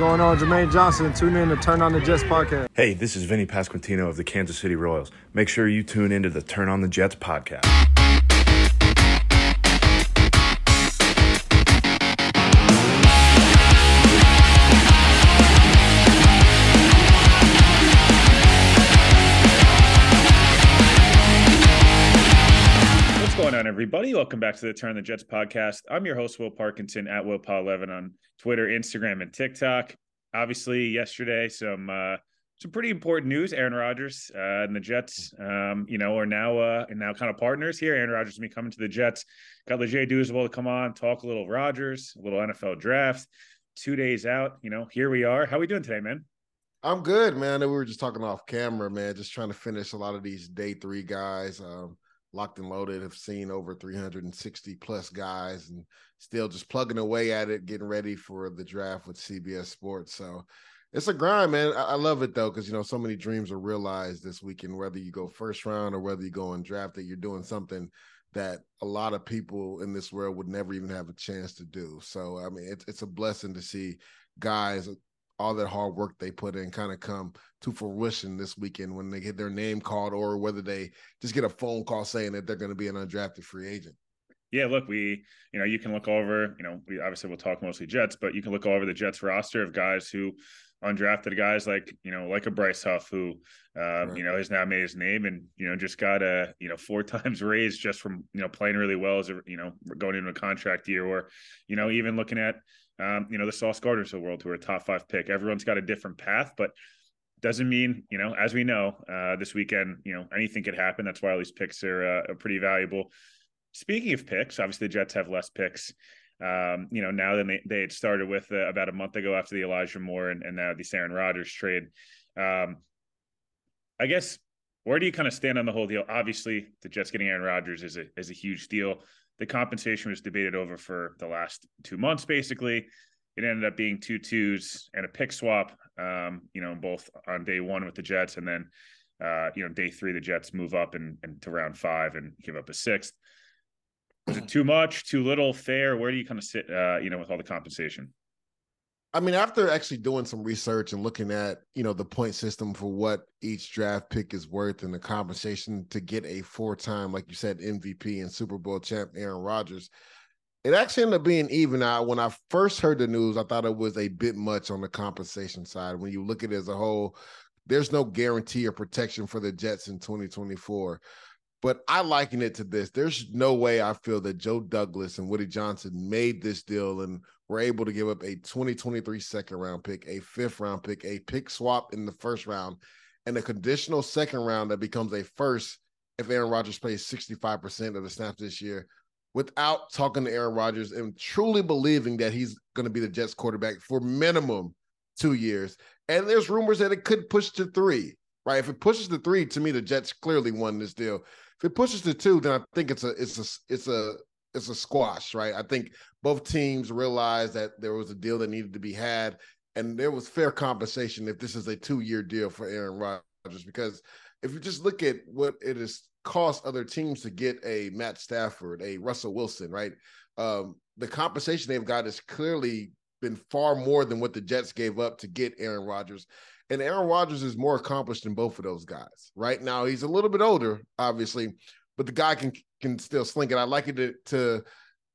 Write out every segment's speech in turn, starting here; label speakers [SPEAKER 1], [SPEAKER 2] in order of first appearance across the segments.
[SPEAKER 1] Going on, Jermaine Johnson? Tune in to Turn on the Jets podcast.
[SPEAKER 2] Hey, this is Vinny Pasquantino of the Kansas City Royals. Make sure you tune into the Turn on the Jets podcast.
[SPEAKER 3] Everybody? Welcome back to the Turn the Jets podcast. I'm your host, Will Parkinson at WillPaul11 on Twitter, Instagram, and TikTok. Obviously, yesterday, some uh, some pretty important news. Aaron Rodgers uh, and the Jets, um, you know, are now uh, now kind of partners here. Aaron Rodgers will me coming to the Jets. Got Leger Douzable to come on, talk a little Rodgers, a little NFL draft. Two days out, you know, here we are. How we doing today, man?
[SPEAKER 4] I'm good, man. We were just talking off camera, man. Just trying to finish a lot of these day three guys. Um, locked and loaded have seen over 360 plus guys and still just plugging away at it, getting ready for the draft with CBS Sports. So it's a grind, man. I, I love it though, because you know, so many dreams are realized this weekend, whether you go first round or whether you go and draft it, you're doing something that a lot of people in this world would never even have a chance to do. So I mean, it's it's a blessing to see guys all that hard work they put in kind of come to fruition this weekend when they get their name called or whether they just get a phone call saying that they're going to be an undrafted free agent.
[SPEAKER 3] Yeah, look, we, you know, you can look over, you know, we obviously we'll talk mostly Jets, but you can look over the Jets roster of guys who undrafted guys like, you know, like a Bryce Huff who, um, right. you know, has now made his name and, you know, just got a, you know, four times raised just from, you know, playing really well as a, you know, going into a contract year or, you know, even looking at, um, you know, the Sauce Gardners of the world who are a top five pick. Everyone's got a different path, but doesn't mean, you know, as we know, uh, this weekend, you know, anything could happen. That's why all these picks are, uh, are pretty valuable. Speaking of picks, obviously the Jets have less picks, um, you know, now than they, they had started with uh, about a month ago after the Elijah Moore and, and now the Aaron Rodgers trade. Um, I guess where do you kind of stand on the whole deal? Obviously, the Jets getting Aaron Rodgers is a is a huge deal. The compensation was debated over for the last two months, basically. It ended up being two twos and a pick swap, um, you know, both on day one with the Jets, and then, uh, you know, day three the Jets move up and, and to round five and give up a sixth. Was it too much, too little, fair? Where do you kind of sit, uh, you know, with all the compensation?
[SPEAKER 4] I mean, after actually doing some research and looking at, you know, the point system for what each draft pick is worth and the compensation to get a four-time, like you said, MVP and Super Bowl champ Aaron Rodgers, it actually ended up being even out. When I first heard the news, I thought it was a bit much on the compensation side. When you look at it as a whole, there's no guarantee or protection for the Jets in 2024. But I liken it to this. There's no way I feel that Joe Douglas and Woody Johnson made this deal and were able to give up a 2023 second round pick, a fifth round pick, a pick swap in the first round, and a conditional second round that becomes a first if Aaron Rodgers plays 65% of the snaps this year without talking to Aaron Rodgers and truly believing that he's going to be the Jets quarterback for minimum two years. And there's rumors that it could push to three, right? If it pushes to three, to me, the Jets clearly won this deal. If it pushes to two, then I think it's a it's a it's a it's a squash, right? I think both teams realized that there was a deal that needed to be had, and there was fair compensation if this is a two year deal for Aaron Rodgers. Because if you just look at what it has cost other teams to get a Matt Stafford, a Russell Wilson, right? Um, the compensation they've got has clearly been far more than what the Jets gave up to get Aaron Rodgers. And Aaron Rodgers is more accomplished than both of those guys. Right now, he's a little bit older, obviously, but the guy can can still sling it. I like it to, to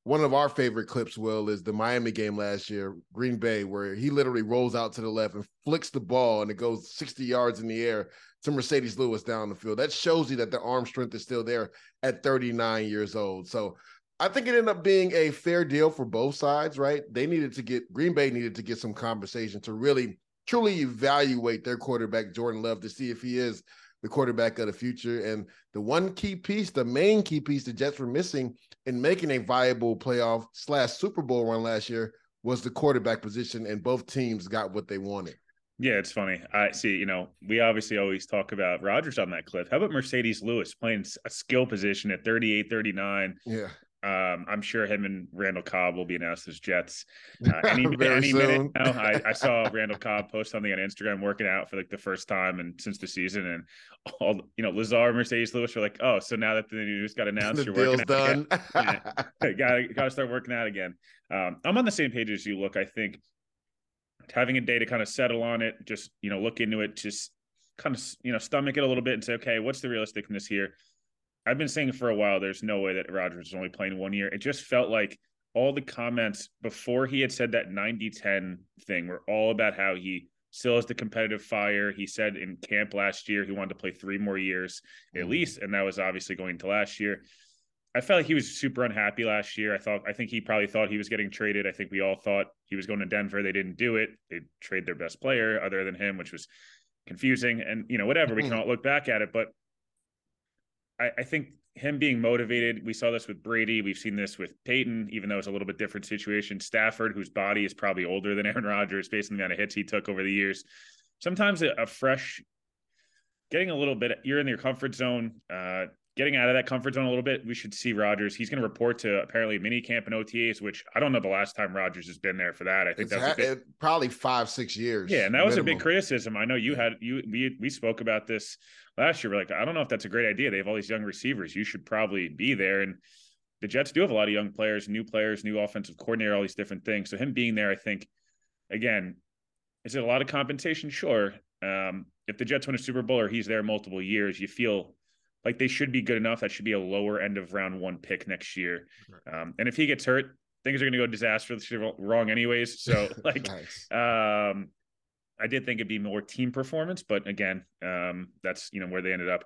[SPEAKER 4] one of our favorite clips, Will, is the Miami game last year, Green Bay, where he literally rolls out to the left and flicks the ball and it goes 60 yards in the air to Marcedes Lewis down the field. That shows you that the arm strength is still there at 39 years old. So I think it ended up being a fair deal for both sides, right? They needed to get Green Bay needed to get some conversation to really truly evaluate their quarterback, Jordan Love, to see if he is the quarterback of the future. And the one key piece, the main key piece the Jets were missing in making a viable playoff slash Super Bowl run last year was the quarterback position, and both teams got what they wanted.
[SPEAKER 3] Yeah, it's funny. I see, you know, we obviously always talk about Rodgers on that cliff. How about Marcedes Lewis playing a skill position at 38, 39?
[SPEAKER 4] Yeah.
[SPEAKER 3] Um, I'm sure him and Randall Cobb will be announced as Jets uh, any, any minute now. I, I, saw Randall Cobb post something on Instagram working out for like the first time and since the season, and all you know, Lazard, Marcedes Lewis are like, oh, so now that the news got announced,
[SPEAKER 4] the
[SPEAKER 3] you're working
[SPEAKER 4] done.
[SPEAKER 3] Again. gotta gotta start working out again. Um, I'm on the same page as you. Look, I think having a day to kind of settle on it, just you know, look into it, just kind of you know, stomach it a little bit and say, okay, what's the realisticness here? I've been saying for a while, there's no way that Rodgers is only playing one year. It just felt like all the comments before he had said that 90 10 thing were all about how he still has the competitive fire. He said in camp last year he wanted to play three more years at mm-hmm. least, and that was obviously going to last year. I felt like he was super unhappy last year. I thought I think he probably thought he was getting traded. I think we all thought he was going to Denver. They didn't do it. They trade their best player other than him, which was confusing. And you know, whatever, we can all look back at it. But I, I think him being motivated, we saw this with Brady. We've seen this with Peyton, even though it's a little bit different situation. Stafford, whose body is probably older than Aaron Rodgers based on the amount of hits he took over the years. Sometimes a, a fresh getting a little bit you're in your comfort zone uh, getting out of that comfort zone a little bit, we should see Rodgers. He's going to report to apparently mini camp and OTAs, which I don't know the last time Rodgers has been there for that. I think that's
[SPEAKER 4] ha- probably five, six years.
[SPEAKER 3] Yeah, and that minimum. was a big criticism. I know you had you we we spoke about this last year. We're like, I don't know if that's a great idea. They have all these young receivers. You should probably be there. And the Jets do have a lot of young players, new players, new offensive coordinator, all these different things. So him being there, I think, again, is it a lot of compensation? Sure. Um, if the Jets win a Super Bowl or he's there multiple years, you feel like they should be good enough. That should be a lower end of round one pick next year. Um, and if he gets hurt, things are going to go disastrously wrong anyways. So like, nice. um, I did think it'd be more team performance, but again, um, that's you know where they ended up.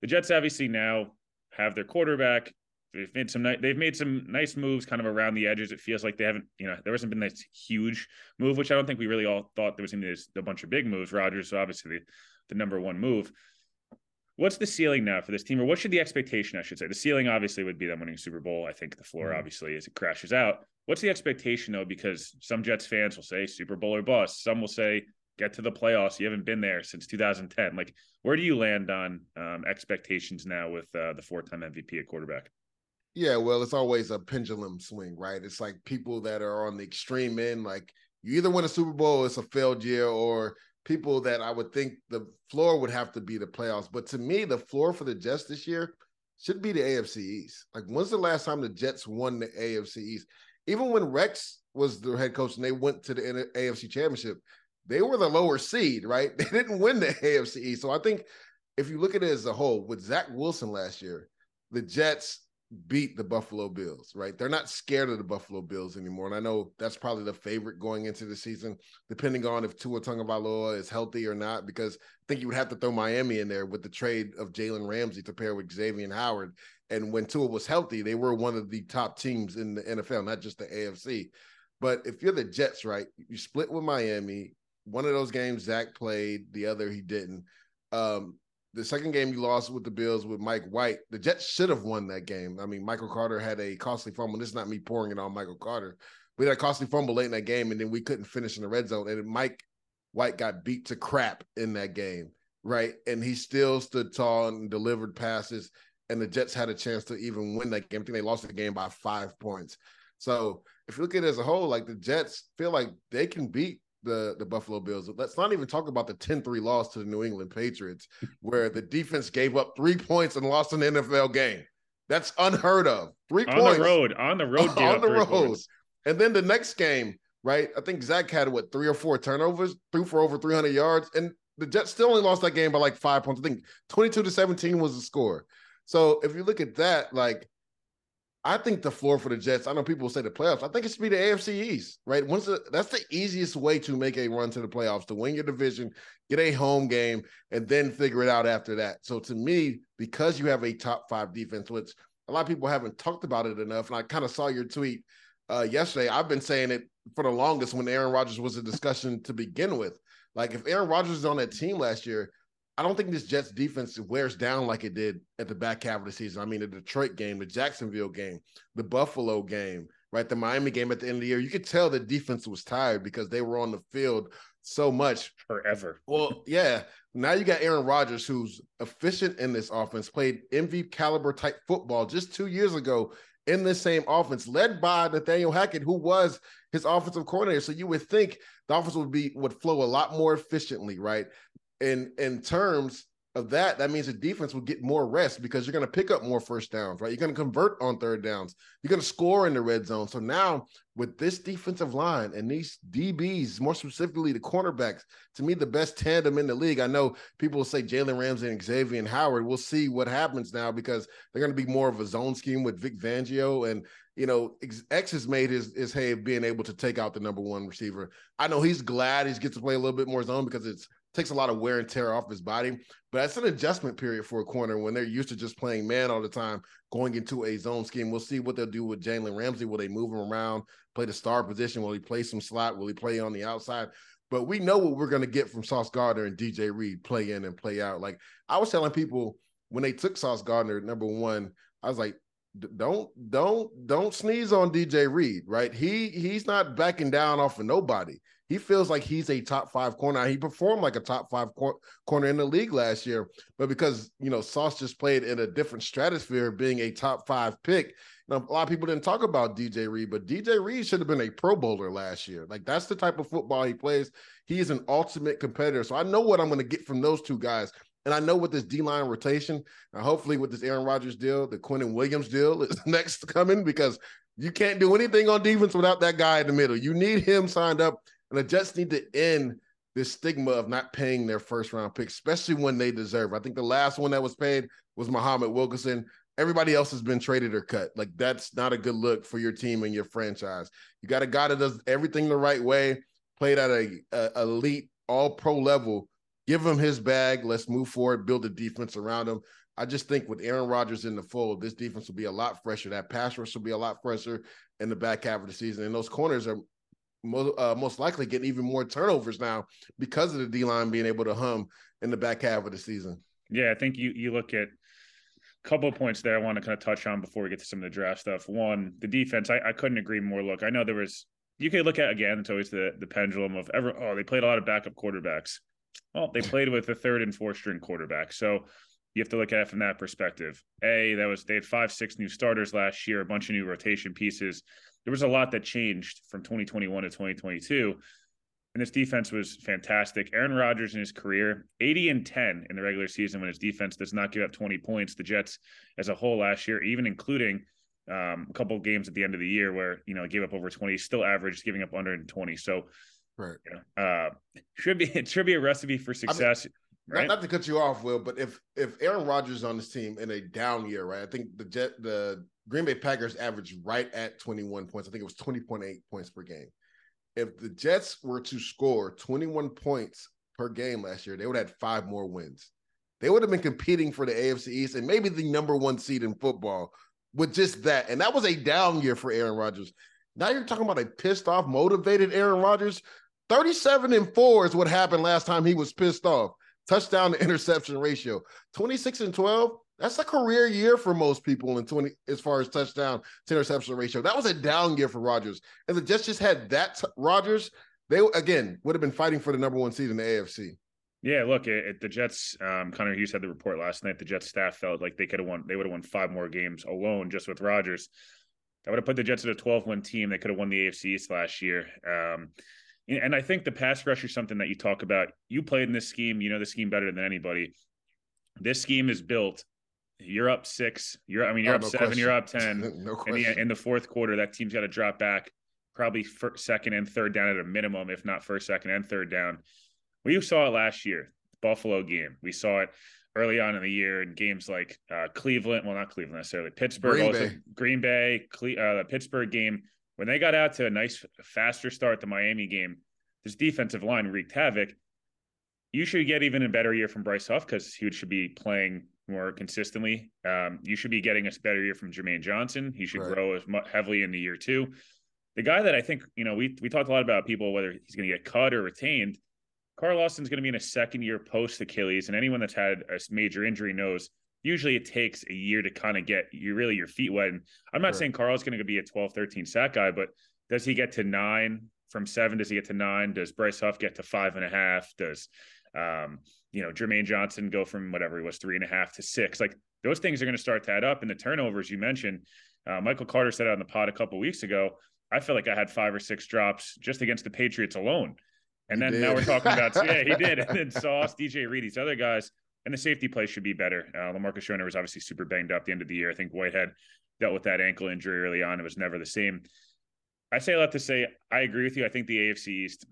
[SPEAKER 3] The Jets obviously now have their quarterback. They've made some they've made some nice moves kind of around the edges. It feels like they haven't, you know, there hasn't been this huge move, which I don't think we really all thought there was going to be a bunch of big moves. Rodgers, obviously the, the number one move what's the ceiling now for this team, or what should the expectation, I should say? The ceiling obviously would be them winning Super Bowl. I think the floor mm-hmm. obviously is it crashes out. What's the expectation though? Because some Jets fans will say Super Bowl or bust. Some will say get to the playoffs. You haven't been there since 2010. Like, where do you land on um, expectations now with uh, the four-time MVP at quarterback?
[SPEAKER 4] Yeah, well, it's always a pendulum swing, right? It's like people that are on the extreme end, like you either win a Super Bowl, it's a failed year, or people that I would think the floor would have to be the playoffs. But to me, the floor for the Jets this year should be the AFC East. Like, when's the last time the Jets won the AFC East? Even when Rex was the head coach and they went to the AFC Championship, they were the lower seed, right? They didn't win the AFC East. So I think if you look at it as a whole, with Zach Wilson last year, the Jets beat the Buffalo Bills, right? They're not scared of the Buffalo Bills anymore. And I know that's probably the favorite going into the season, depending on if Tua Tagovailoa is healthy or not, because I think you would have to throw Miami in there with the trade of Jalen Ramsey to pair with Xavier Howard. And when Tua was healthy, they were one of the top teams in the NFL, not just the AFC. But if you're the Jets, right, you split with Miami. One of those games Zach played, the other he didn't. Um, the second game you lost with the Bills with Mike White, the Jets should have won that game. I mean, Michael Carter had a costly fumble. This is not me pouring it on Michael Carter. We had a costly fumble late in that game, and then we couldn't finish in the red zone. And Mike White got beat to crap in that game, right? And he still stood tall and delivered passes. And the Jets had a chance to even win that game. I think they lost the game by five points. So if you look at it as a whole, like the Jets feel like they can beat the the Buffalo Bills. Let's not even talk about the 10-3 loss to the New England Patriots, where the defense gave up three points and lost an NFL game. That's unheard of. Three
[SPEAKER 3] on
[SPEAKER 4] points
[SPEAKER 3] the road, on the road,
[SPEAKER 4] on the road. Points. And then the next game, right? I think Zach had what three or four turnovers, threw for over 300 yards, and the Jets still only lost that game by like five points. I think 22 to 17 was the score. So if you look at that, like I think the floor for the Jets. I know people say the playoffs. I think it should be the AFC East, right? Once that's the easiest way to make a run to the playoffs to win your division, get a home game, and then figure it out after that. So to me, because you have a top five defense, which a lot of people haven't talked about it enough, and I kind of saw your tweet uh, yesterday. I've been saying it for the longest when Aaron Rodgers was a discussion to begin with. Like if Aaron Rodgers is on that team last year, I don't think this Jets defense wears down like it did at the back half of the season. I mean, the Detroit game, the Jacksonville game, the Buffalo game, right? The Miami game at the end of the year, you could tell the defense was tired because they were on the field so much
[SPEAKER 3] forever.
[SPEAKER 4] Well, yeah. Now you got Aaron Rodgers, who's efficient in this offense, played MVP caliber type football just two years ago in this same offense, led by Nathaniel Hackett, who was his offensive coordinator. So you would think the offense would be would flow a lot more efficiently, right? In in terms of that, that means the defense will get more rest because you're going to pick up more first downs, right? You're going to convert on third downs. You're going to score in the red zone. So now with this defensive line and these DBs, more specifically the cornerbacks, to me, the best tandem in the league. I know people will say Jalen Ramsey and Xavier and Howard. We'll see what happens now because they're going to be more of a zone scheme with Vic Fangio. And, you know, X has made his, his hay of being able to take out the number one receiver. I know he's glad he gets to play a little bit more zone because it's takes a lot of wear and tear off his body. But that's an adjustment period for a corner when they're used to just playing man all the time, going into a zone scheme. We'll see what they'll do with Jalen Ramsey. Will they move him around, play the star position? Will he play some slot? Will he play on the outside? But we know what we're going to get from Sauce Gardner and DJ Reed play in and play out. Like I was telling people when they took Sauce Gardner, number one, I was like, don't don't don't sneeze on DJ Reed, right? He he's not backing down off of nobody. He feels like he's a top five corner. He performed like a top five cor- corner in the league last year, but because you know Sauce just played in a different stratosphere, being a top five pick. A lot of people didn't talk about DJ Reed, but DJ Reed should have been a Pro Bowler last year. Like that's the type of football he plays. He is an ultimate competitor. So I know what I'm going to get from those two guys. And I know with this D line rotation, and hopefully with this Aaron Rodgers deal, the Quinnen Williams deal is next coming because you can't do anything on defense without that guy in the middle. You need him signed up and the Jets need to end this stigma of not paying their first round pick, especially when they deserve. I think the last one that was paid was Muhammad Wilkerson. Everybody else has been traded or cut. Like that's not a good look for your team and your franchise. You got a guy that does everything the right way, played at a, a elite, all pro level. Give him his bag. Let's move forward. Build a defense around him. I just think with Aaron Rodgers in the fold, this defense will be a lot fresher. That pass rush will be a lot fresher in the back half of the season, and those corners are uh, most likely getting even more turnovers now because of the D line being able to hum in the back half of the season.
[SPEAKER 3] Yeah, I think you you look at a couple of points there I want to kind of touch on before we get to some of the draft stuff. One, the defense, I, I couldn't agree more. Look, I know there was you could look at again, it's always the the pendulum of ever oh, they played a lot of backup quarterbacks. Well, they played with the third and fourth string quarterback. So you have to look at it from that perspective. A, that was they had five, six new starters last year, a bunch of new rotation pieces there was a lot that changed from 2021 to 2022. And this defense was fantastic. Aaron Rodgers in his career, 80 and 10 in the regular season when his defense does not give up 20 points. The Jets as a whole last year, even including um, a couple of games at the end of the year where, you know, gave up over 20, still averaged giving up under 20. So,
[SPEAKER 4] right.
[SPEAKER 3] You know, uh, should be, it should be a recipe for success. I mean,
[SPEAKER 4] Right? Not, not, to cut you off, Will, but if if Aaron Rodgers on this team in a down year, right? I think the Jet the Green Bay Packers averaged right at 21 points. I think it was 20.8 points per game. If the Jets were to score 21 points per game last year, they would have had five more wins. They would have been competing for the AFC East and maybe the number one seed in football with just that. And that was a down year for Aaron Rodgers. Now you're talking about a pissed off, motivated Aaron Rodgers. 37 and 4 is what happened last time he was pissed off. Touchdown to interception ratio. 26 and 12 that's a career year for most people in 20 as far as touchdown to interception ratio. That was a down year for Rodgers And the Jets just had that t- Rodgers, they again would have been fighting for the number one seed in the AFC.
[SPEAKER 3] Yeah, look, it, it, the Jets. Um, Connor Hughes had the report last night. The Jets staff felt like they could have won. They would have won five more games alone just with Rodgers. That would have put the Jets at a 12 win team. They could have won the AFC last year. Um, and I think the pass rush is something that you talk about. You played in this scheme. You know the scheme better than anybody. This scheme is built you're up six. You're I mean you're oh, up no seven. Question. You're up ten. no in the, in the fourth quarter, that team's got to drop back, probably second and third down at a minimum, if not first, second, and third down. We saw it last year, Buffalo game. We saw it early on in the year in games like uh, Cleveland. Well, not Cleveland necessarily. Pittsburgh, Green also Bay. Green Bay, Cle- uh, the Pittsburgh game. When they got out to a nice, faster start, the Miami game, this defensive line wreaked havoc. You should get even a better year from Bryce Huff because he should be playing more consistently. Um, you should be getting a better year from Jermaine Johnson. He should right. grow as heavily in the year two. The guy that I think, you know, we we talked a lot about people whether he's going to get cut or retained. Carl Lawson's going to be in a second year post Achilles, and anyone that's had a major injury knows usually it takes a year to kind of get you really your feet wet. And I'm not sure. saying Carl's going to be a 12, 13 sack guy, but does he get to nine from seven? Does he get to nine? Does Bryce Huff get to five and a half? Does um, you know, Jermaine Johnson go from whatever he was three and a half to six? Like those things are going to start to add up. And the turnovers you mentioned, uh, Michael Carter said on the pod a couple weeks ago. I feel like I had five or six drops just against the Patriots alone. And he then did. now we're talking about yeah, he did. And then Sauce, DJ Reed, these other guys, and the safety play should be better. Uh, Lamarcus Joyner was obviously super banged up at the end of the year. I think Whitehead dealt with that ankle injury early on. It was never the same. I say a lot to say I agree with you. I think the AFC East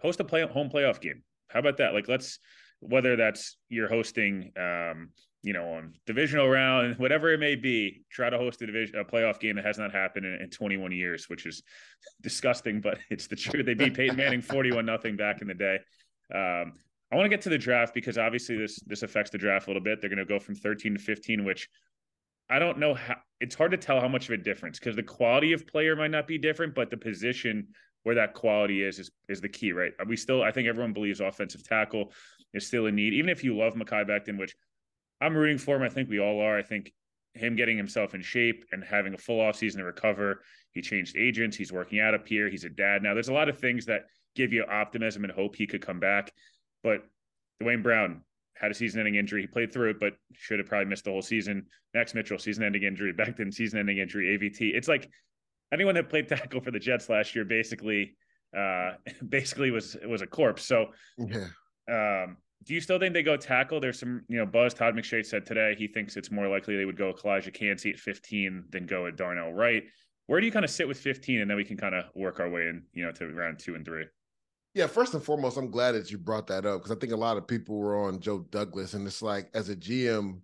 [SPEAKER 3] host a play home playoff game. How about that? Like let's whether that's you're hosting um, you know, on divisional round, whatever it may be, try to host a division a playoff game that has not happened in, in 21 years, which is disgusting, but it's the truth. They beat Peyton Manning 41 nothing back in the day. Um, I want to get to the draft because obviously this this affects the draft a little bit. They're going to go from 13 to 15, which I don't know how. It's hard to tell how much of a difference because the quality of player might not be different, but the position where that quality is is is the key, right? We still, I think everyone believes offensive tackle is still in need, even if you love Mekhi Becton, which I'm rooting for him. I think we all are. I think him getting himself in shape and having a full offseason to recover. He changed agents. He's working out up here. He's a dad now. There's a lot of things that give you optimism and hope he could come back. But Duane Brown had a season-ending injury. He played through it, but should have probably missed the whole season. Max Mitchell, season-ending injury. Becton, season-ending injury. AVT. It's like anyone that played tackle for the Jets last year basically, uh, basically was was a corpse. So, yeah. Um, do you still think they go tackle? There's some, you know, Buzz Todd McShay said today he thinks it's more likely they would go Calijah Kancey at 15 than go at Darnell Wright. Where do you kind of sit with 15, and then we can kind of work our way in, you know, to round two and three?
[SPEAKER 4] Yeah, first and foremost, I'm glad that you brought that up because I think a lot of people were on Joe Douglas, and it's like as a GM,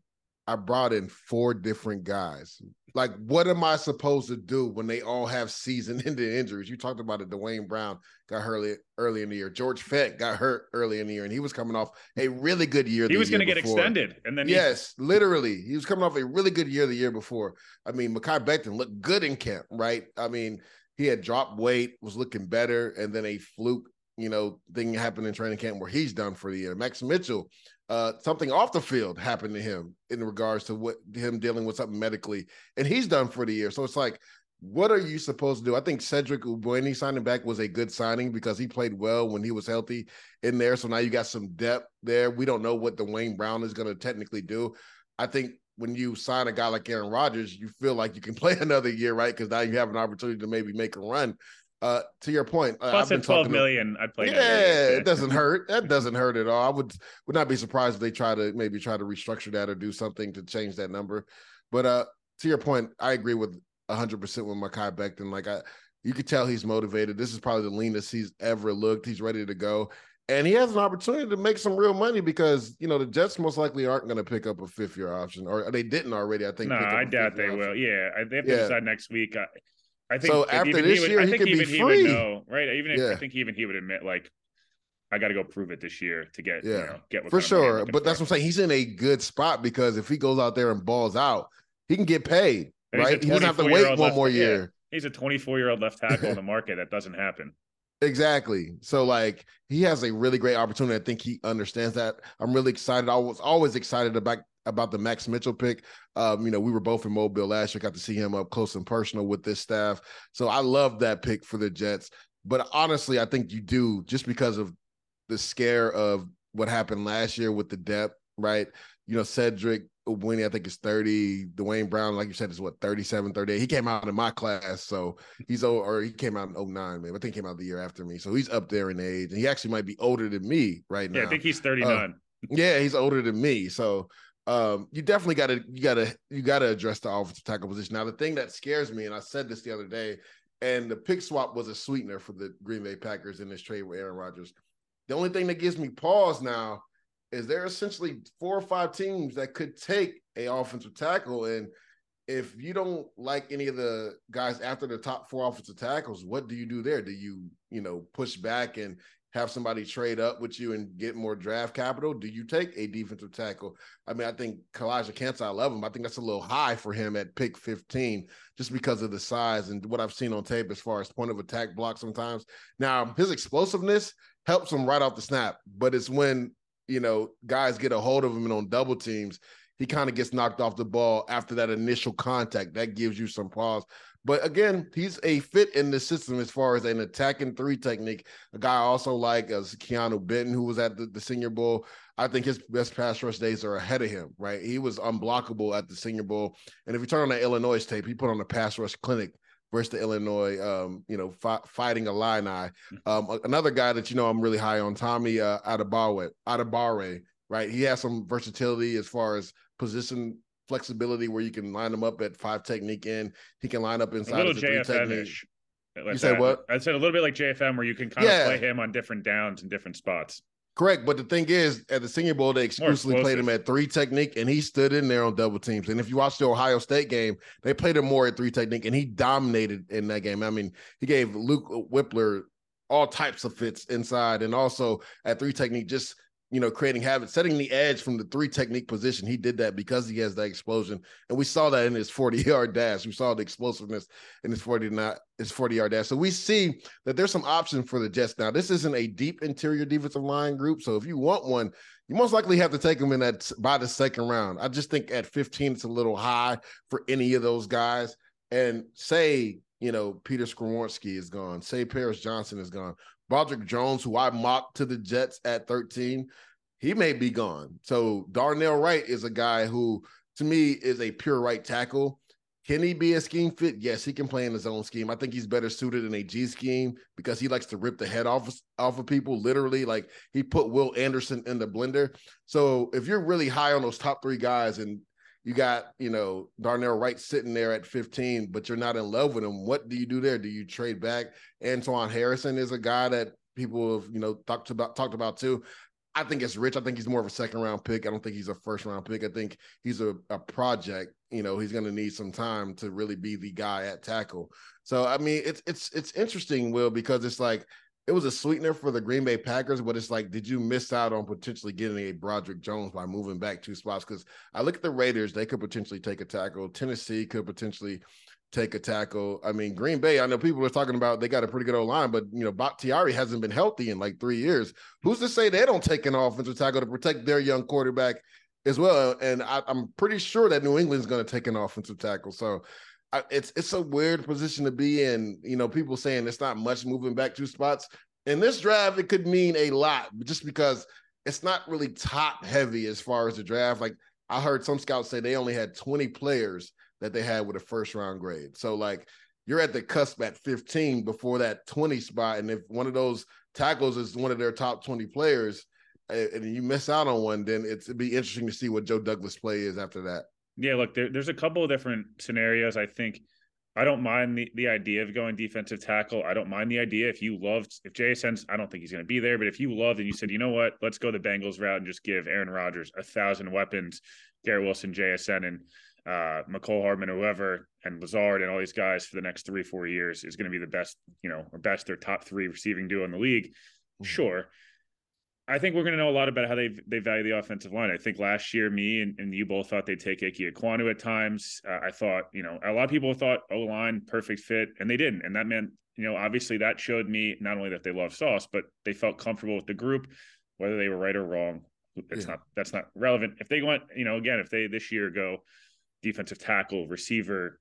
[SPEAKER 4] I brought in four different guys. Like, what am I supposed to do when they all have season-ending injuries? You talked about it. Duane Brown got hurt early, early in the year. George Fant got hurt early in the year, and he was coming off a really good year.
[SPEAKER 3] He was
[SPEAKER 4] going
[SPEAKER 3] to get extended, and then
[SPEAKER 4] yes, literally, he was coming off a really good year the year before. I mean, Mekhi Becton looked good in camp, right? I mean, he had dropped weight, was looking better, and then a fluke you know, thing happened in training camp where he's done for the year. Max Mitchell uh, something off the field happened to him in regards to what him dealing with something medically, and he's done for the year. So it's like, what are you supposed to do? I think Cedric Ogbuehi signing back was a good signing because he played well when he was healthy in there. So now you got some depth there. We don't know what Duane Brown is going to technically do. I think when you sign a guy like Aaron Rodgers, you feel like you can play another year, right? Because now you have an opportunity to maybe make a run. Uh, to your point,
[SPEAKER 3] uh, plus at twelve million, I'd play.
[SPEAKER 4] Yeah, it doesn't hurt. That doesn't hurt at all. I would would not be surprised if they try to maybe try to restructure that or do something to change that number. But uh, to your point, I agree with hundred percent with Mekhi Becton. Like I, you could tell he's motivated. This is probably the leanest he's ever looked. He's ready to go. And he has an opportunity to make some real money because you know the Jets most likely aren't going to pick up a fifth year option, or they didn't already. I think.
[SPEAKER 3] No, I doubt they option. will. Yeah, they have to yeah. decide next week. I think
[SPEAKER 4] so. After this
[SPEAKER 3] would,
[SPEAKER 4] year,
[SPEAKER 3] I think
[SPEAKER 4] he
[SPEAKER 3] even
[SPEAKER 4] he would
[SPEAKER 3] know, right? Even if, yeah. I think even he would admit, like, I got to go prove it this year to get, yeah, you know, get
[SPEAKER 4] for sure. But that's what I'm saying. He's in a good spot because if he goes out there and balls out, he can get paid, and right? He doesn't have to wait one more year. Yeah.
[SPEAKER 3] He's a 24 year old left tackle in the market. That doesn't happen.
[SPEAKER 4] Exactly. So like he has a really great opportunity. I think he understands that. I'm really excited. I was always excited about about the Max Mitchell pick. Um, you know, we were both in Mobile last year, got to see him up close and personal with this staff. So I love that pick for the Jets. But honestly, I think you do just because of the scare of what happened last year with the depth, right? You know, Cedric Ogbuehi, I think is 30. Duane Brown, like you said, is what 37, 38. He came out in my class, so he's or he came out in 09, man. I think he came out the year after me. So he's up there in age. And he actually might be older than me right now.
[SPEAKER 3] Yeah, I think he's 39. Uh,
[SPEAKER 4] yeah, he's older than me. So um, you definitely got to you got to you got to address the offensive tackle position. Now, the thing that scares me, and I said this the other day, and the pick swap was a sweetener for the Green Bay Packers in this trade with Aaron Rodgers. The only thing that gives me pause now is there are essentially four or five teams that could take a offensive tackle, and if you don't like any of the guys after the top four offensive tackles, what do you do there? Do you you know push back and have somebody trade up with you and get more draft capital? Do you take a defensive tackle? I mean, I think Calijah Kancey, I love him. I think that's a little high for him at pick 15 just because of the size and what I've seen on tape as far as point of attack block sometimes. Now, his explosiveness helps him right off the snap, but it's when, you know, guys get a hold of him and on double teams, he kind of gets knocked off the ball after that initial contact. That gives you some pause. But again, he's a fit in the system as far as an attacking three technique. A guy also like as Keanu Benton, who was at the, the Senior Bowl. I think his best pass rush days are ahead of him, right? He was unblockable at the Senior Bowl. And if you turn on that Illinois tape, he put on a pass rush clinic versus the Illinois, um, you know, fi- fighting Illini.
[SPEAKER 3] Mm-hmm.
[SPEAKER 4] Um, another guy that you know I'm really high on, Tommy uh, Adebawore, Adebawore, right? He has some versatility as far as position flexibility, where you can line him up at five technique in. He can line up
[SPEAKER 3] A
[SPEAKER 4] inside
[SPEAKER 3] little
[SPEAKER 4] of the three technique.
[SPEAKER 3] JFM-ish. Like
[SPEAKER 4] You said what?
[SPEAKER 3] I said a little bit like JFM, where you can kind
[SPEAKER 4] Yeah.
[SPEAKER 3] of play him on different downs and different spots.
[SPEAKER 4] Correct, but the thing is, at the Senior Bowl, they exclusively played him at three technique, and he stood in there on double teams. And if you watch the Ohio State game, they played him more at three technique, and he dominated in that game. I mean, he gave Luke Wypler all types of fits inside, and also at three technique, just you know, creating havoc, setting the edge from the three technique position. He did that because he has that explosion, and we saw that in his forty yard dash. We saw the explosiveness in his forty not his forty yard dash. So we see that there's some options for the Jets now. This isn't a deep interior defensive line group, so if you want one, you most likely have to take them in that by the second round. I just think at 15 it's a little high for any of those guys. And say you know Peter Skoronski is gone, say Paris Johnson is gone, Broderick Jones, who I mocked to the Jets at 13, he may be gone. So Darnell Wright is a guy who, to me, is a pure right tackle. Can he be a scheme fit? Yes, he can play in his own scheme. I think he's better suited in a G scheme because he likes to rip the head off off of people. Literally, like he put Will Anderson in the blender. So if you're really high on those top three guys and you got you know Darnell Wright sitting there at 15, but you're not in love with him, what do you do there? Do you trade back? Anton Harrison is a guy that people have you know talked about talked about too. I think it's rich. I think he's more of a second round pick. I don't think he's a first round pick. I think he's a, a project. You know, he's going to need some time to really be the guy at tackle. So I mean, it's it's it's interesting, Will, because it's like it was a sweetener for the Green Bay Packers, but it's like, did you miss out on potentially getting a Broderick Jones by moving back two spots? Because I look at the Raiders, they could potentially take a tackle. Tennessee could potentially take a tackle. I mean, Green Bay, I know people are talking about they got a pretty good old line, but you know, Bakhtiari hasn't been healthy in like three years. Who's to say they don't take an offensive tackle to protect their young quarterback as well? And I, am pretty sure that New England's going to take an offensive tackle. So I, it's it's a weird position to be in. You know, people saying it's not much moving back two spots. In this draft, it could mean a lot just because it's not really top heavy as far as the draft. Like I heard some scouts say they only had 20 players that they had with a first round grade. So like you're at the cusp at 15 before that 20 spot. And if one of those tackles is one of their top 20 players eh, and you miss out on one, then it's, it'd be interesting to see what Joe Douglas play is after that.
[SPEAKER 3] Yeah, look, there, there's a couple of different scenarios. I think I don't mind the, the idea of going defensive tackle. I don't mind the idea if you loved if JSN's I don't think he's going to be there, but if you loved and you said, you know what, let's go the Bengals route and just give Aaron Rodgers a thousand weapons, Garrett Wilson, JSN, and uh, Mecole Hardman, whoever, and Lazard, and all these guys for the next three, four years is going to be the best, you know, or best, their top three receiving duo in the league. Mm-hmm. Sure. I think we're going to know a lot about how they they value the offensive line. I think last year, me and, and you both thought they'd take Ike Ekwonu at times. Uh, I thought, you know, a lot of people thought O line perfect fit, and they didn't. And that meant, you know, obviously that showed me not only that they love Sauce, but they felt comfortable with the group, whether they were right or wrong. It's yeah. not that's not relevant. If they went, you know, again, if they this year go defensive tackle, receiver,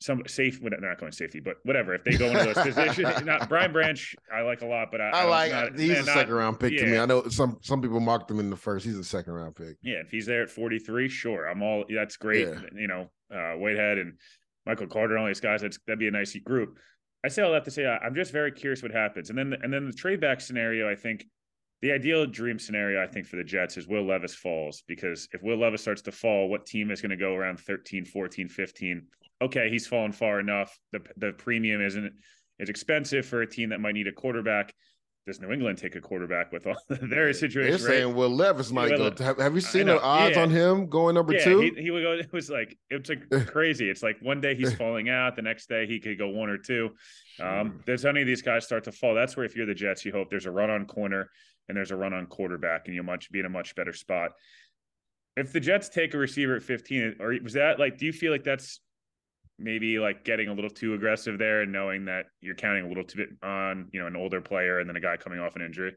[SPEAKER 3] some safe, they're not going safety, but whatever. If they go into those positions, not Brian Branch, I like a lot, but I,
[SPEAKER 4] I like
[SPEAKER 3] not,
[SPEAKER 4] he's
[SPEAKER 3] man,
[SPEAKER 4] a
[SPEAKER 3] not,
[SPEAKER 4] second round pick
[SPEAKER 3] yeah.
[SPEAKER 4] to me. I know some some people mocked him in the first. He's a second round pick.
[SPEAKER 3] Yeah, if he's there at 43, sure, I'm all that's great.
[SPEAKER 4] Yeah.
[SPEAKER 3] You know, uh, Whitehead and Michael Carter, all these guys. That's that'd be a nice group. I say all that to say I'm just very curious what happens, and then and then the trade back scenario. I think the ideal dream scenario, I think, for the Jets is Will Levis falls because if Will Levis starts to fall, what team is going to go around 13, 14, 15? Okay, he's fallen far enough. The the premium isn't is expensive for a team that might need a quarterback. Does New England take a quarterback with all their situation?
[SPEAKER 4] They're saying
[SPEAKER 3] right?
[SPEAKER 4] Will Levis might
[SPEAKER 3] Will-
[SPEAKER 4] go. Have, have you seen the odds
[SPEAKER 3] yeah.
[SPEAKER 4] on him going number
[SPEAKER 3] yeah,
[SPEAKER 4] two?
[SPEAKER 3] He, he would go. It was like it's like crazy. It's like one day he's falling out, the next day he could go one or two. Um, there's any of these guys start to fall. That's where if you're the Jets, you hope there's a run on corner and there's a run on quarterback, and you'll much be in a much better spot. If the Jets take a receiver at 15, or was that like? Do you feel like that's maybe like getting a little too aggressive there, and knowing that you're counting a little too bit on you know an older player and then a guy coming off an injury?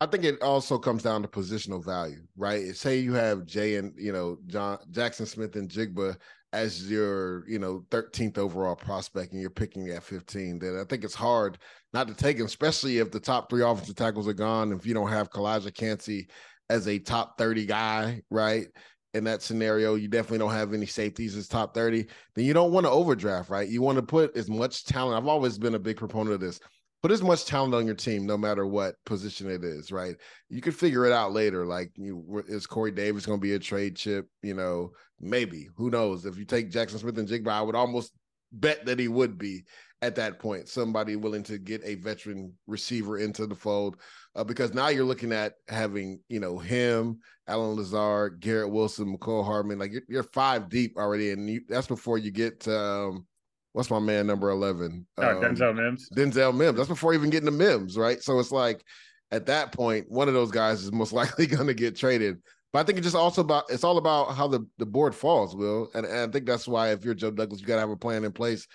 [SPEAKER 4] I think it also comes down to positional value, right? Say you have Jay and you know John Jaxon Smith-Njigba as your you know 13th overall prospect, and you're picking at 15. Then I think it's hard not to take him, especially if the top three offensive tackles are gone. If you don't have Calijah Kancey as a top 30 guy, right? In that scenario, you definitely don't have any safeties as top 30. Then you don't want to overdraft, right? You want to put as much talent. I've always been a big proponent of this put as much talent on your team, no matter what position it is, right? You could figure it out later. Like, you is Corey Davis going to be a trade chip? You know, maybe. Who knows? If you take Jaxon Smith-Njigba, I would almost bet that he would be at that point. Somebody willing to get a veteran receiver into the fold, uh, because now you're looking at having you know him, Allen Lazard, Garrett Wilson, Mecole Hardman. Like you're, you're five deep already, and you, that's before you get to. Um, what's my man number 11
[SPEAKER 3] oh, um, denzel mims
[SPEAKER 4] denzel mims that's before even getting the mims right so it's like at that point one of those guys is most likely going to get traded but i think it's just also about it's all about how the, the board falls will and, and i think that's why if you're joe douglas you got to have a plan in place to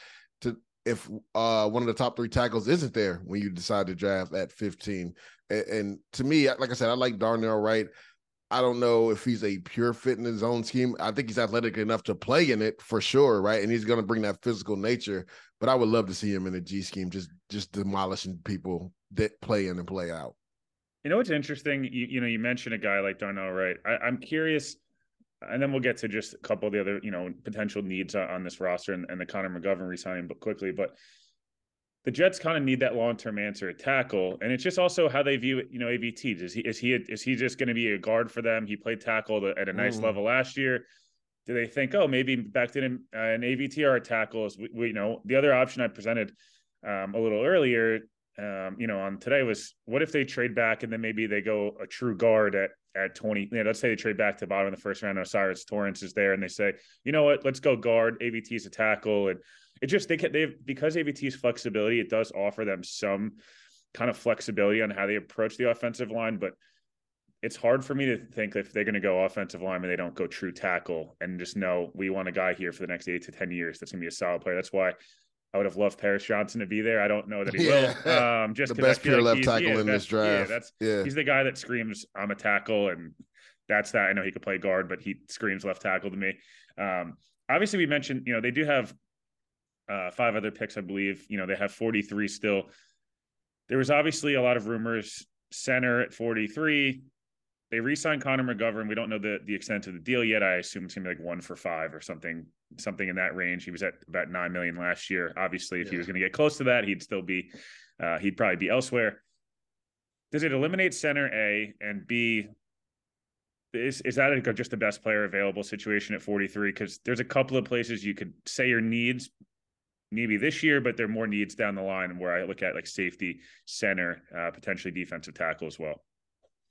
[SPEAKER 4] if uh, one of the top three tackles isn't there when you decide to draft at 15 and, and to me like i said i like darnell wright I don't know if he's a pure fit in his own scheme. I think he's athletic enough to play in it for sure, right? And he's going to bring that physical nature. But I would love to see him in a G scheme, just just demolishing people that play in and play out.
[SPEAKER 3] You know what's interesting? You, you know, you mentioned a guy like Darnell Wright. I, am curious, and then we'll get to just a couple of the other, you know, potential needs on, this roster and, and the Connor McGovern resigning, but quickly. But the Jets kind of need that long term answer at tackle, and it's just also how they view it. You know, AVT is he is he is he just going to be a guard for them? He played tackle at a nice mm. level last year. Do they think, oh, maybe back then uh, an AVT or a tackle is we, we, you know the other option I presented um, a little earlier, um, you know, on today was what if they trade back and then maybe they go a true guard at at 20, you know, let's say they trade back to the bottom of the first round. O'Cyrus Torrance is there and they say, you know what, let's go guard. AVT's a tackle. And it just, they can, they've, because AVT's flexibility, it does offer them some kind of flexibility on how they approach the offensive line. But it's hard for me to think if they're going to go offensive line and they don't go true tackle and just know we want a guy here for the next eight to 10 years that's going to be a solid player. That's why I would have loved Paris Johnson to be there. I don't know that he yeah. will. Um, just
[SPEAKER 4] the best pure like left tackle yeah, in this draft.
[SPEAKER 3] Yeah, that's yeah. He's the guy that screams, "I'm a tackle," and that's that. I know he could play guard, but he screams left tackle to me. Um, obviously, we mentioned you know they do have uh, five other picks, I believe. You know they have 43 still. There was obviously a lot of rumors. Center at 43. They re-signed Connor McGovern. We don't know the the extent of the deal yet. I assume it's gonna be like one for five or something something in that range. He was at about nine million last year. Obviously, if yeah. he was going to get close to that, he'd still be uh, he'd probably be elsewhere. Does it eliminate center A and B? Is is that a, just the best player available situation at 43? Because there's a couple of places you could say your needs maybe this year, but there are more needs down the line where I look at like safety, center, uh, potentially defensive tackle as well.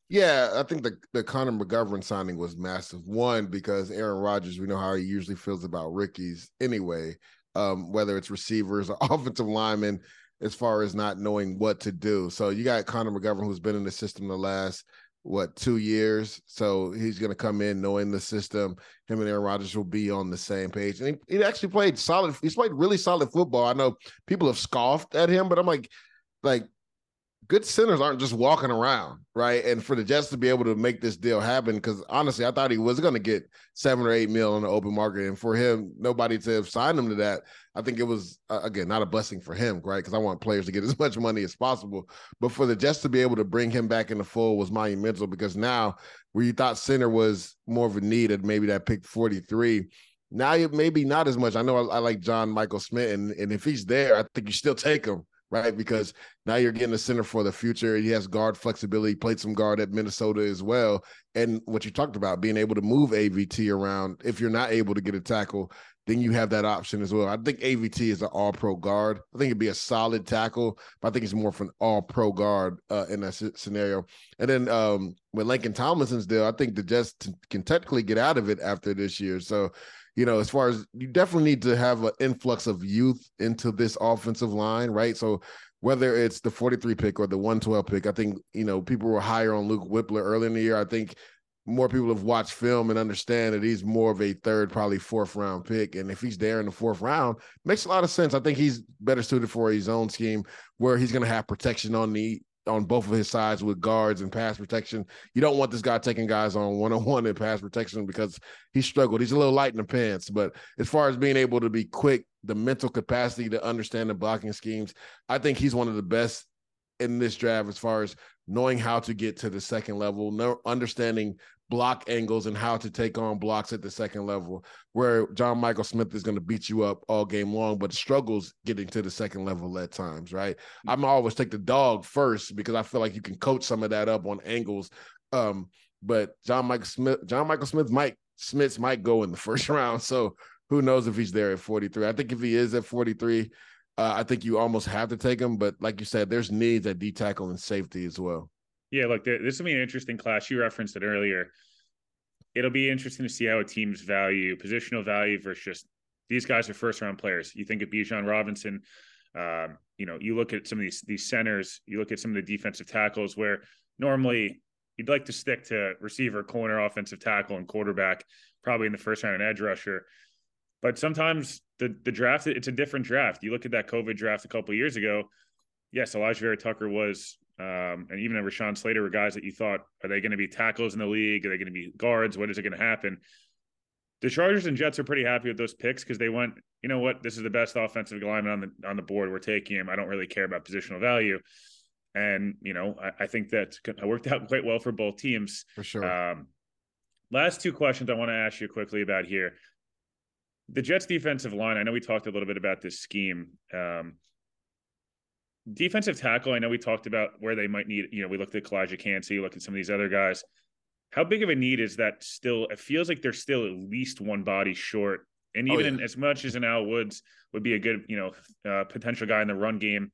[SPEAKER 4] Yeah, I think the the Connor McGovern signing was massive. One because Aaron Rodgers, we know how he usually feels about rookies anyway. Um, whether it's receivers or offensive linemen, as far as not knowing what to do. So you got Connor McGovern, who's been in the system the last what two years. So he's going to come in knowing the system. Him and Aaron Rodgers will be on the same page. And he, he actually played solid. He's played really solid football. I know people have scoffed at him, but I'm like, like good centers aren't just walking around, right? And for the Jets to be able to make this deal happen, because honestly, I thought he was going to get seven or eight mil on the open market, and for him, nobody to have signed him to that, I think it was uh, again not a blessing for him, right? Because I want players to get as much money as possible, but for the Jets to be able to bring him back in the fold was monumental because now where you thought center was more of a need at maybe that pick forty three. Now it maybe not as much. I know I, I like John Michael Schmitz, and, and if he's there, I think you still take him right? Because now you're getting a center for the future. He has guard flexibility, played some guard at Minnesota as well. And what you talked about, being able to move AVT around, if you're not able to get a tackle, then you have that option as well. I think AVT is an all pro guard. I think it'd be a solid tackle, but I think it's more of an all pro guard uh, in that scenario. And then um, with Laken Tomlinson's deal, I think the Jets t- can technically get out of it after this year. So you know, as far as you definitely need to have an influx of youth into this offensive line, right? So whether it's the 43 pick or the 112 pick, I think, you know, people were higher on Luke Wypler early in the year. I think more people have watched film and understand that he's more of a third, probably fourth round pick. And if he's there in the fourth round, makes a lot of sense. I think he's better suited for his own scheme where he's going to have protection on the on both of his sides with guards and pass protection. You don't want this guy taking guys on one on one in pass protection because he struggled. He's a little light in the pants, but as far as being able to be quick, the mental capacity to understand the blocking schemes, I think he's one of the best in this draft as far as knowing how to get to the second level, no, understanding block angles and how to take on blocks at the second level, where John Michael Schmitz is going to beat you up all game long, but struggles getting to the second level at times, right? Mm. I'm always take the dog first because I feel like you can coach some of that up on angles. Um, but John Michael Schmitz, John Michael Schmitz might Schmitz might go in the first round. So who knows if he's there at 43? I think if he is at 43, uh, I think you almost have to take him. But like you said, there's needs at D tackle and safety as well.
[SPEAKER 3] Yeah, look, this will be an interesting class. You referenced it earlier. It'll be interesting to see how a team's value, positional value versus just these guys are first round players. You think of Bijan Robinson, um, you know, you look at some of these these centers, you look at some of the defensive tackles where normally you'd like to stick to receiver, corner, offensive tackle, and quarterback, probably in the first round, an edge rusher. But sometimes the the draft it's a different draft. You look at that COVID draft a couple years ago. Yes, Alijah Vera-Tucker was um, and even Rashawn Slater were guys that you thought, are they going to be tackles in the league? Are they going to be guards? What is it going to happen? The Chargers and Jets are pretty happy with those picks because they went, you know what, this is the best offensive lineman on the on the board. We're taking him. I don't really care about positional value. And, you know, I, I think that worked out quite well for both teams.
[SPEAKER 4] For sure.
[SPEAKER 3] Um, last two questions I want to ask you quickly about here. The Jets defensive line, I know we talked a little bit about this scheme. Um, defensive tackle, I know we talked about where they might need, you know, we looked at Calijah Kancey, look at some of these other guys. How big of a need is that still? It feels like they're still at least one body short. And even oh, yeah. in, as much as an Al Woods would be a good, you know, uh, potential guy in the run game,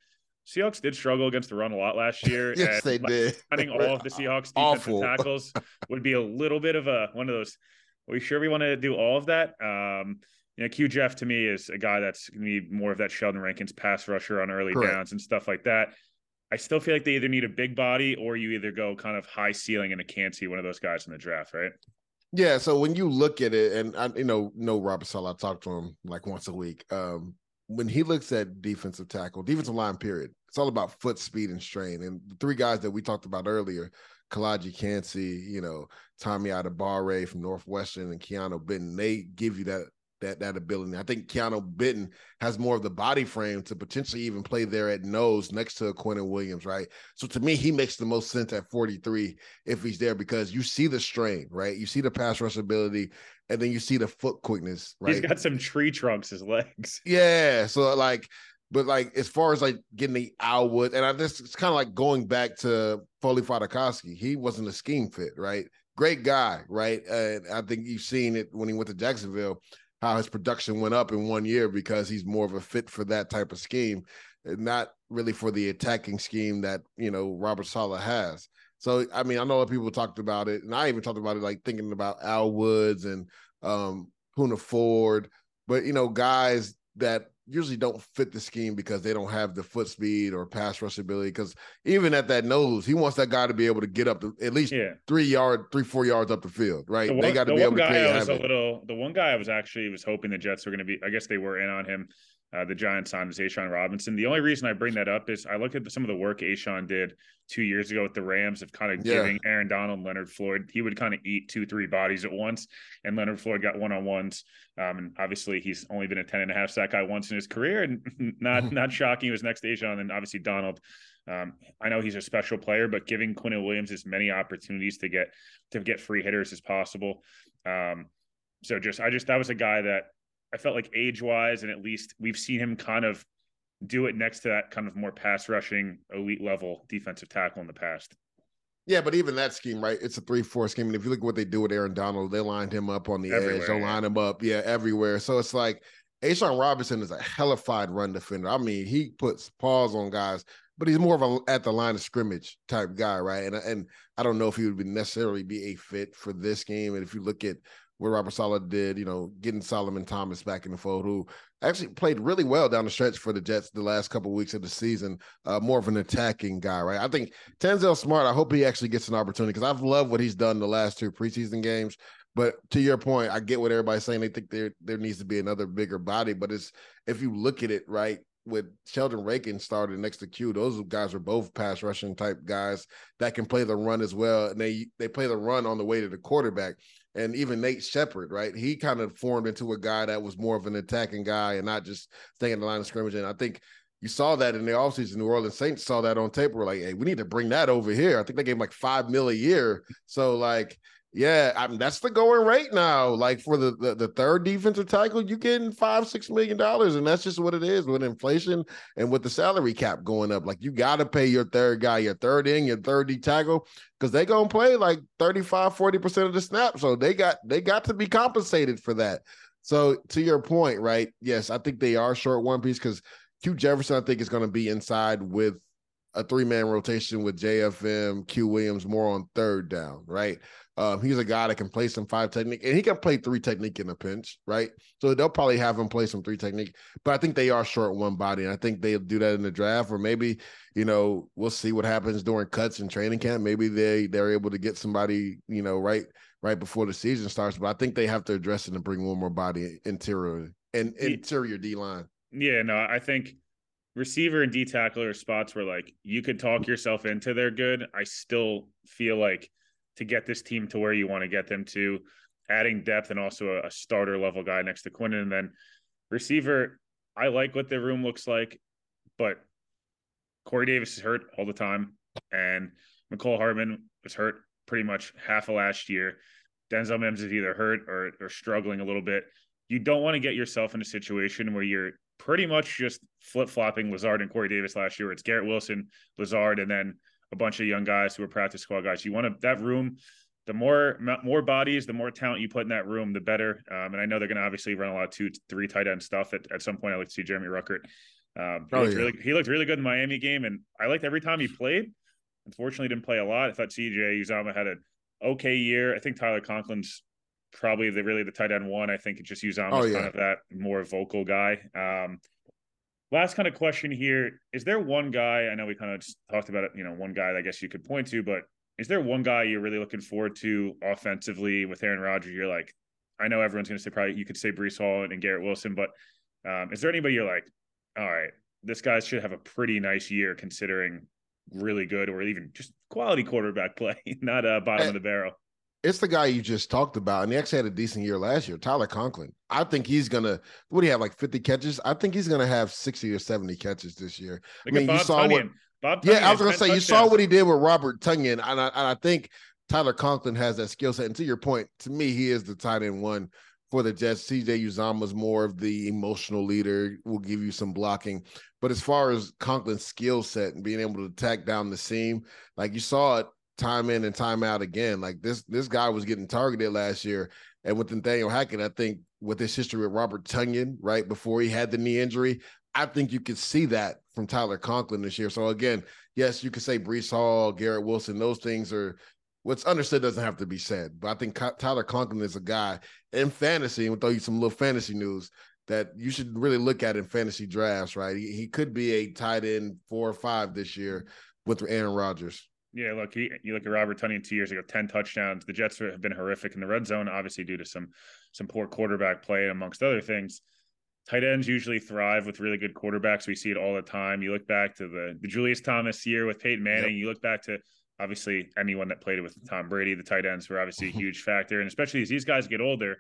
[SPEAKER 3] Seahawks did struggle against the run a lot last year.
[SPEAKER 4] yes, they did.
[SPEAKER 3] Finding all of the Seahawks defensive tackles would be a little bit of a one of those. Are we sure we want to do all of that? Um, you know, Q Jeff to me is a guy that's going to be more of that Sheldon Rankins pass rusher on early Correct. downs and stuff like that. I still feel like they either need a big body or you either go kind of high ceiling and a Kancey one of those guys in the draft, right?
[SPEAKER 4] Yeah. So when you look at it, and I, you know, know Robert Saleh, I talk to him like once a week. Um, when he looks at defensive tackle, defensive line, period, it's all about foot speed and strain. And the three guys that we talked about earlier, Calijah Kancey, you know, Tommy Adebawore from Northwestern and Keanu Benton, they give you that that that ability. I think Keanu Benton has more of the body frame to potentially even play there at nose next to Quinnen Williams, right? So to me, he makes the most sense at 43 if he's there because you see the strain, right? You see the pass rush ability, and then you see the foot quickness, right?
[SPEAKER 3] He's got some tree trunks, his legs.
[SPEAKER 4] Yeah. So like, but like as far as like getting the Alwood, and I just it's kind of like going back to Foley Fatukasi. He wasn't a scheme fit, right? Great guy, right? And I think you've seen it when he went to Jacksonville how his production went up in one year because he's more of a fit for that type of scheme, not really for the attacking scheme that you know Robert Saleh has. So I mean, I know people talked about it, and I even talked about it like thinking about Al Woods and um Poona Ford, but you know, guys that usually don't fit the scheme because they don't have the foot speed or pass rush ability. Because even at that nose, he wants that guy to be able to get up to at least yeah. three yard, three four yards up the field, right?
[SPEAKER 3] The one,
[SPEAKER 4] they got
[SPEAKER 3] to
[SPEAKER 4] be able to
[SPEAKER 3] create. I was a little. The one guy I was actually was hoping the Jets were going to be. I guess they were in on him uh, the Giants signed was A'Shawn Robinson. The only reason I bring that up is I look at the, some of the work A'Shawn did two years ago with the Rams of kind of yeah. giving Aaron Donald, Leonard Floyd. He would kind of eat two, three bodies at once, and Leonard Floyd got one on ones. Um, and obviously, he's only been a 10 and a half sack guy once in his career, and not not shocking. He was next to A'Shawn, and obviously Donald. Um, I know he's a special player, but giving Quinnen Williams as many opportunities to get to get free hitters as possible. Um, so just I just that was a guy that I felt like age wise, and at least we've seen him kind of do it next to that kind of more pass rushing elite level defensive tackle in the past.
[SPEAKER 4] Yeah, but even that scheme, right? It's a three-four scheme. And if you look at what they do with Aaron Donald, they lined him up on the everywhere, edge. They'll yeah. line him up, yeah, everywhere. So it's like A'Shawn Robinson is a hellified run defender. I mean, he puts paws on guys, but he's more of a at the line of scrimmage type guy, right? And and I don't know if he would be necessarily be a fit for this game. And if you look at what Robert Saleh did, you know, getting Solomon Thomas back in the fold, who actually played really well down the stretch for the Jets the last couple of weeks of the season. Uh, more of an attacking guy, right? I think Tanzel Smart. I hope he actually gets an opportunity because I've loved what he's done the last two preseason games. But to your point, I get what everybody's saying. They think there there needs to be another bigger body, but it's if you look at it right, with Sheldon Rankin started next to Q, those guys are both pass rushing type guys that can play the run as well. And they they play the run on the way to the quarterback. And even Nate Shepherd, right? He kind of formed into a guy that was more of an attacking guy and not just staying in the line of scrimmage. And I think you saw that in the offseason. New Orleans Saints saw that on tape. We're like, hey, we need to bring that over here. I think they gave him like five mil a year. So like yeah, I mean that's the going rate now. Like for the, the, the third defensive tackle, you're getting five six million dollars, and that's just what it is with inflation and with the salary cap going up. Like you got to pay your third guy, your third in, your third D tackle, because they gonna play like 35 40 percent of the snap. So they got they got to be compensated for that. So to your point, right? Yes, I think they are short one piece because Q Jefferson, I think, is to be inside with a three man rotation with JFM, Q Williams more on third down, right? Um, he's a guy that can play some five technique and he can play three technique in a pinch, right? So they'll probably have him play some three technique, but I think they are short one body. And I think they'll do that in the draft, or maybe, you know, we'll see what happens during cuts and training camp. Maybe they they're able to get somebody, you know, right right before the season starts. But I think they have to address it and bring one more body interior and interior D line.
[SPEAKER 3] Yeah, no, I think receiver and D are spots where like you could talk yourself into they're good. I still feel like to get this team to where you want to get them to, adding depth and also a, a starter level guy next to Quinnen. And then receiver, I like what the room looks like, but Corey Davis is hurt all the time, and Mecole Hardman was hurt pretty much half of last year. Denzel Mims is either hurt or, or struggling a little bit. You don't want to get yourself in a situation where you're pretty much just flip flopping Lazard and Corey Davis last year. It's Garrett Wilson, Lazard, and then a bunch of young guys who are practice squad guys. You want to that room. The more more bodies, the more talent you put in that room, the better. Um, and I know they're going to obviously run a lot of two, three tight end stuff. At, at some point, I like to see Jeremy Ruckert. Um, he, oh, looked yeah. really, he looked really good in the Miami game, and I liked every time he played. Unfortunately, didn't play a lot. I thought CJ Uzomah had an okay year. I think Tyler Conklin's probably the really the tight end one. I think just Uzomah's oh, yeah. kind of that more vocal guy. Um, Last kind of question here: Is there one guy? I know we kind of just talked about it. You know, one guy I guess you could point to, but is there one guy you're really looking forward to offensively with Aaron Rodgers? You're like, I know everyone's going to say probably you could say Breece Hall and Garrett Wilson, but um, is there anybody you're like, all right, this guy should have a pretty nice year considering really good or even just quality quarterback play, not a uh, bottom of the barrel
[SPEAKER 4] it's the guy you just talked about, and he actually had a decent year last year. Tyler Conklin. I think he's gonna. What do you have? Like fifty catches? I think he's gonna have sixty or seventy catches this year.
[SPEAKER 3] Look I mean, you saw Tonyan. what.
[SPEAKER 4] yeah, I was gonna say touchdowns. you saw what he did with Robert Tonyan, and I, and I think Tyler Conklin has that skill set. And to your point, to me, he is the tight end one for the Jets. CJ Uzomah is more of the emotional leader, will give you some blocking. But as far as Conklin's skill set and being able to attack down the seam, like you saw it time in and time out again. Like this, this guy was getting targeted last year. And with Nathaniel Hackett, I think with his history with Robert Tonyan, right before he had the knee injury, I think you could see that from Tyler Conklin this year. So again, yes, you could say Breece Hall, Garrett Wilson, those things are what's understood doesn't have to be said. But I think Tyler Conklin is a guy in fantasy, and we'll throw you some little fantasy news that you should really look at in fantasy drafts, right? He, he could be a tight end four or five this year with Aaron Rodgers.
[SPEAKER 3] Yeah, look, he, you look at Robert Tonyan two years ago, ten touchdowns. The Jets have been horrific in the red zone, obviously due to some some poor quarterback play, amongst other things. Tight ends usually thrive with really good quarterbacks. We see it all the time. You look back to the the Julius Thomas year with Peyton Manning. Yep. You look back to obviously anyone that played with Tom Brady. The tight ends were obviously a mm-hmm. huge factor, and especially as these guys get older,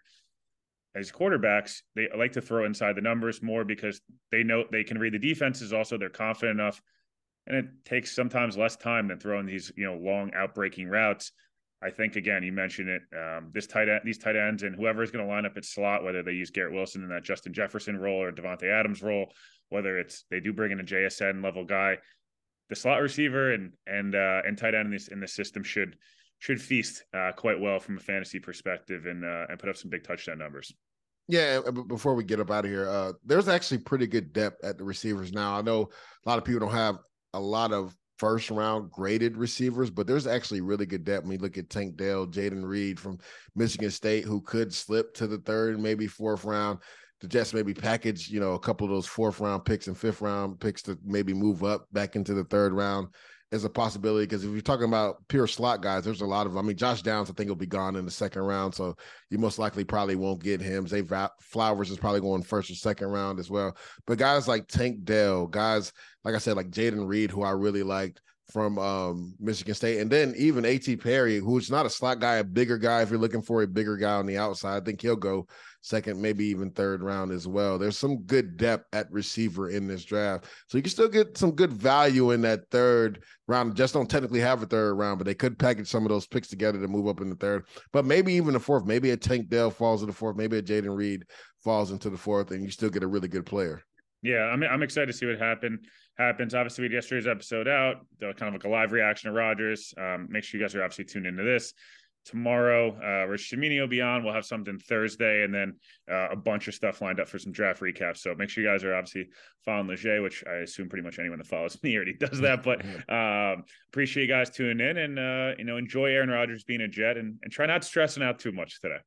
[SPEAKER 3] as quarterbacks, they like to throw inside the numbers more because they know they can read the defenses. Also, they're confident enough and it takes sometimes less time than throwing these you know long outbreaking routes. I think again, you mentioned it. Um, this tight end, these tight ends, and whoever is going to line up at slot, whether they use Garrett Wilson in that Justin Jefferson role or Davante Adams role, whether it's they do bring in a JSN level guy, the slot receiver and and uh, and tight end in this in the system should should feast uh, quite well from a fantasy perspective and uh, and put up some big touchdown numbers.
[SPEAKER 4] Yeah, before we get up out of here, uh, there's actually pretty good depth at the receivers now. I know a lot of people don't have a lot of first round graded receivers, but there's actually really good depth. When you look at Tank Dell, Jayden Reed from Michigan State, who could slip to the third, maybe fourth round. The Jets maybe package, you know, a couple of those fourth round picks and fifth round picks to maybe move up back into the third round is a possibility because if you're talking about pure slot guys, there's a lot of. I mean, Josh Downs, I think will be gone in the second round, so you most likely probably won't get him. Zay Flowers is probably going first or second round as well. But guys like Tank Dell, guys like I said, like Jayden Reed, who I really liked from um, Michigan State, and then even A.T. Perry, who's not a slot guy, a bigger guy. If you're looking for a bigger guy on the outside, I think he'll go second, maybe even third round as well. There's some good depth at receiver in this draft, so you can still get some good value in that third round. Just don't technically have a third round, but they could package some of those picks together to move up in the third. But maybe even the fourth. Maybe a Tank Dell falls to the fourth. Maybe a Jayden Reed falls into the fourth, and you still get a really good player.
[SPEAKER 3] Yeah, I'm I'm excited to see what happen happens. Obviously, we had yesterday's episode out, kind of like a live reaction to Rodgers. Um, make sure you guys are obviously tuned into this. Tomorrow, uh, where Shamini will be on, we'll have something Thursday, and then uh, a bunch of stuff lined up for some draft recaps. So make sure you guys are obviously following Leger, which I assume pretty much anyone that follows me already does that. But um, appreciate you guys tuning in, and uh, you know enjoy Aaron Rodgers being a Jet, and, and try not stressing out too much today.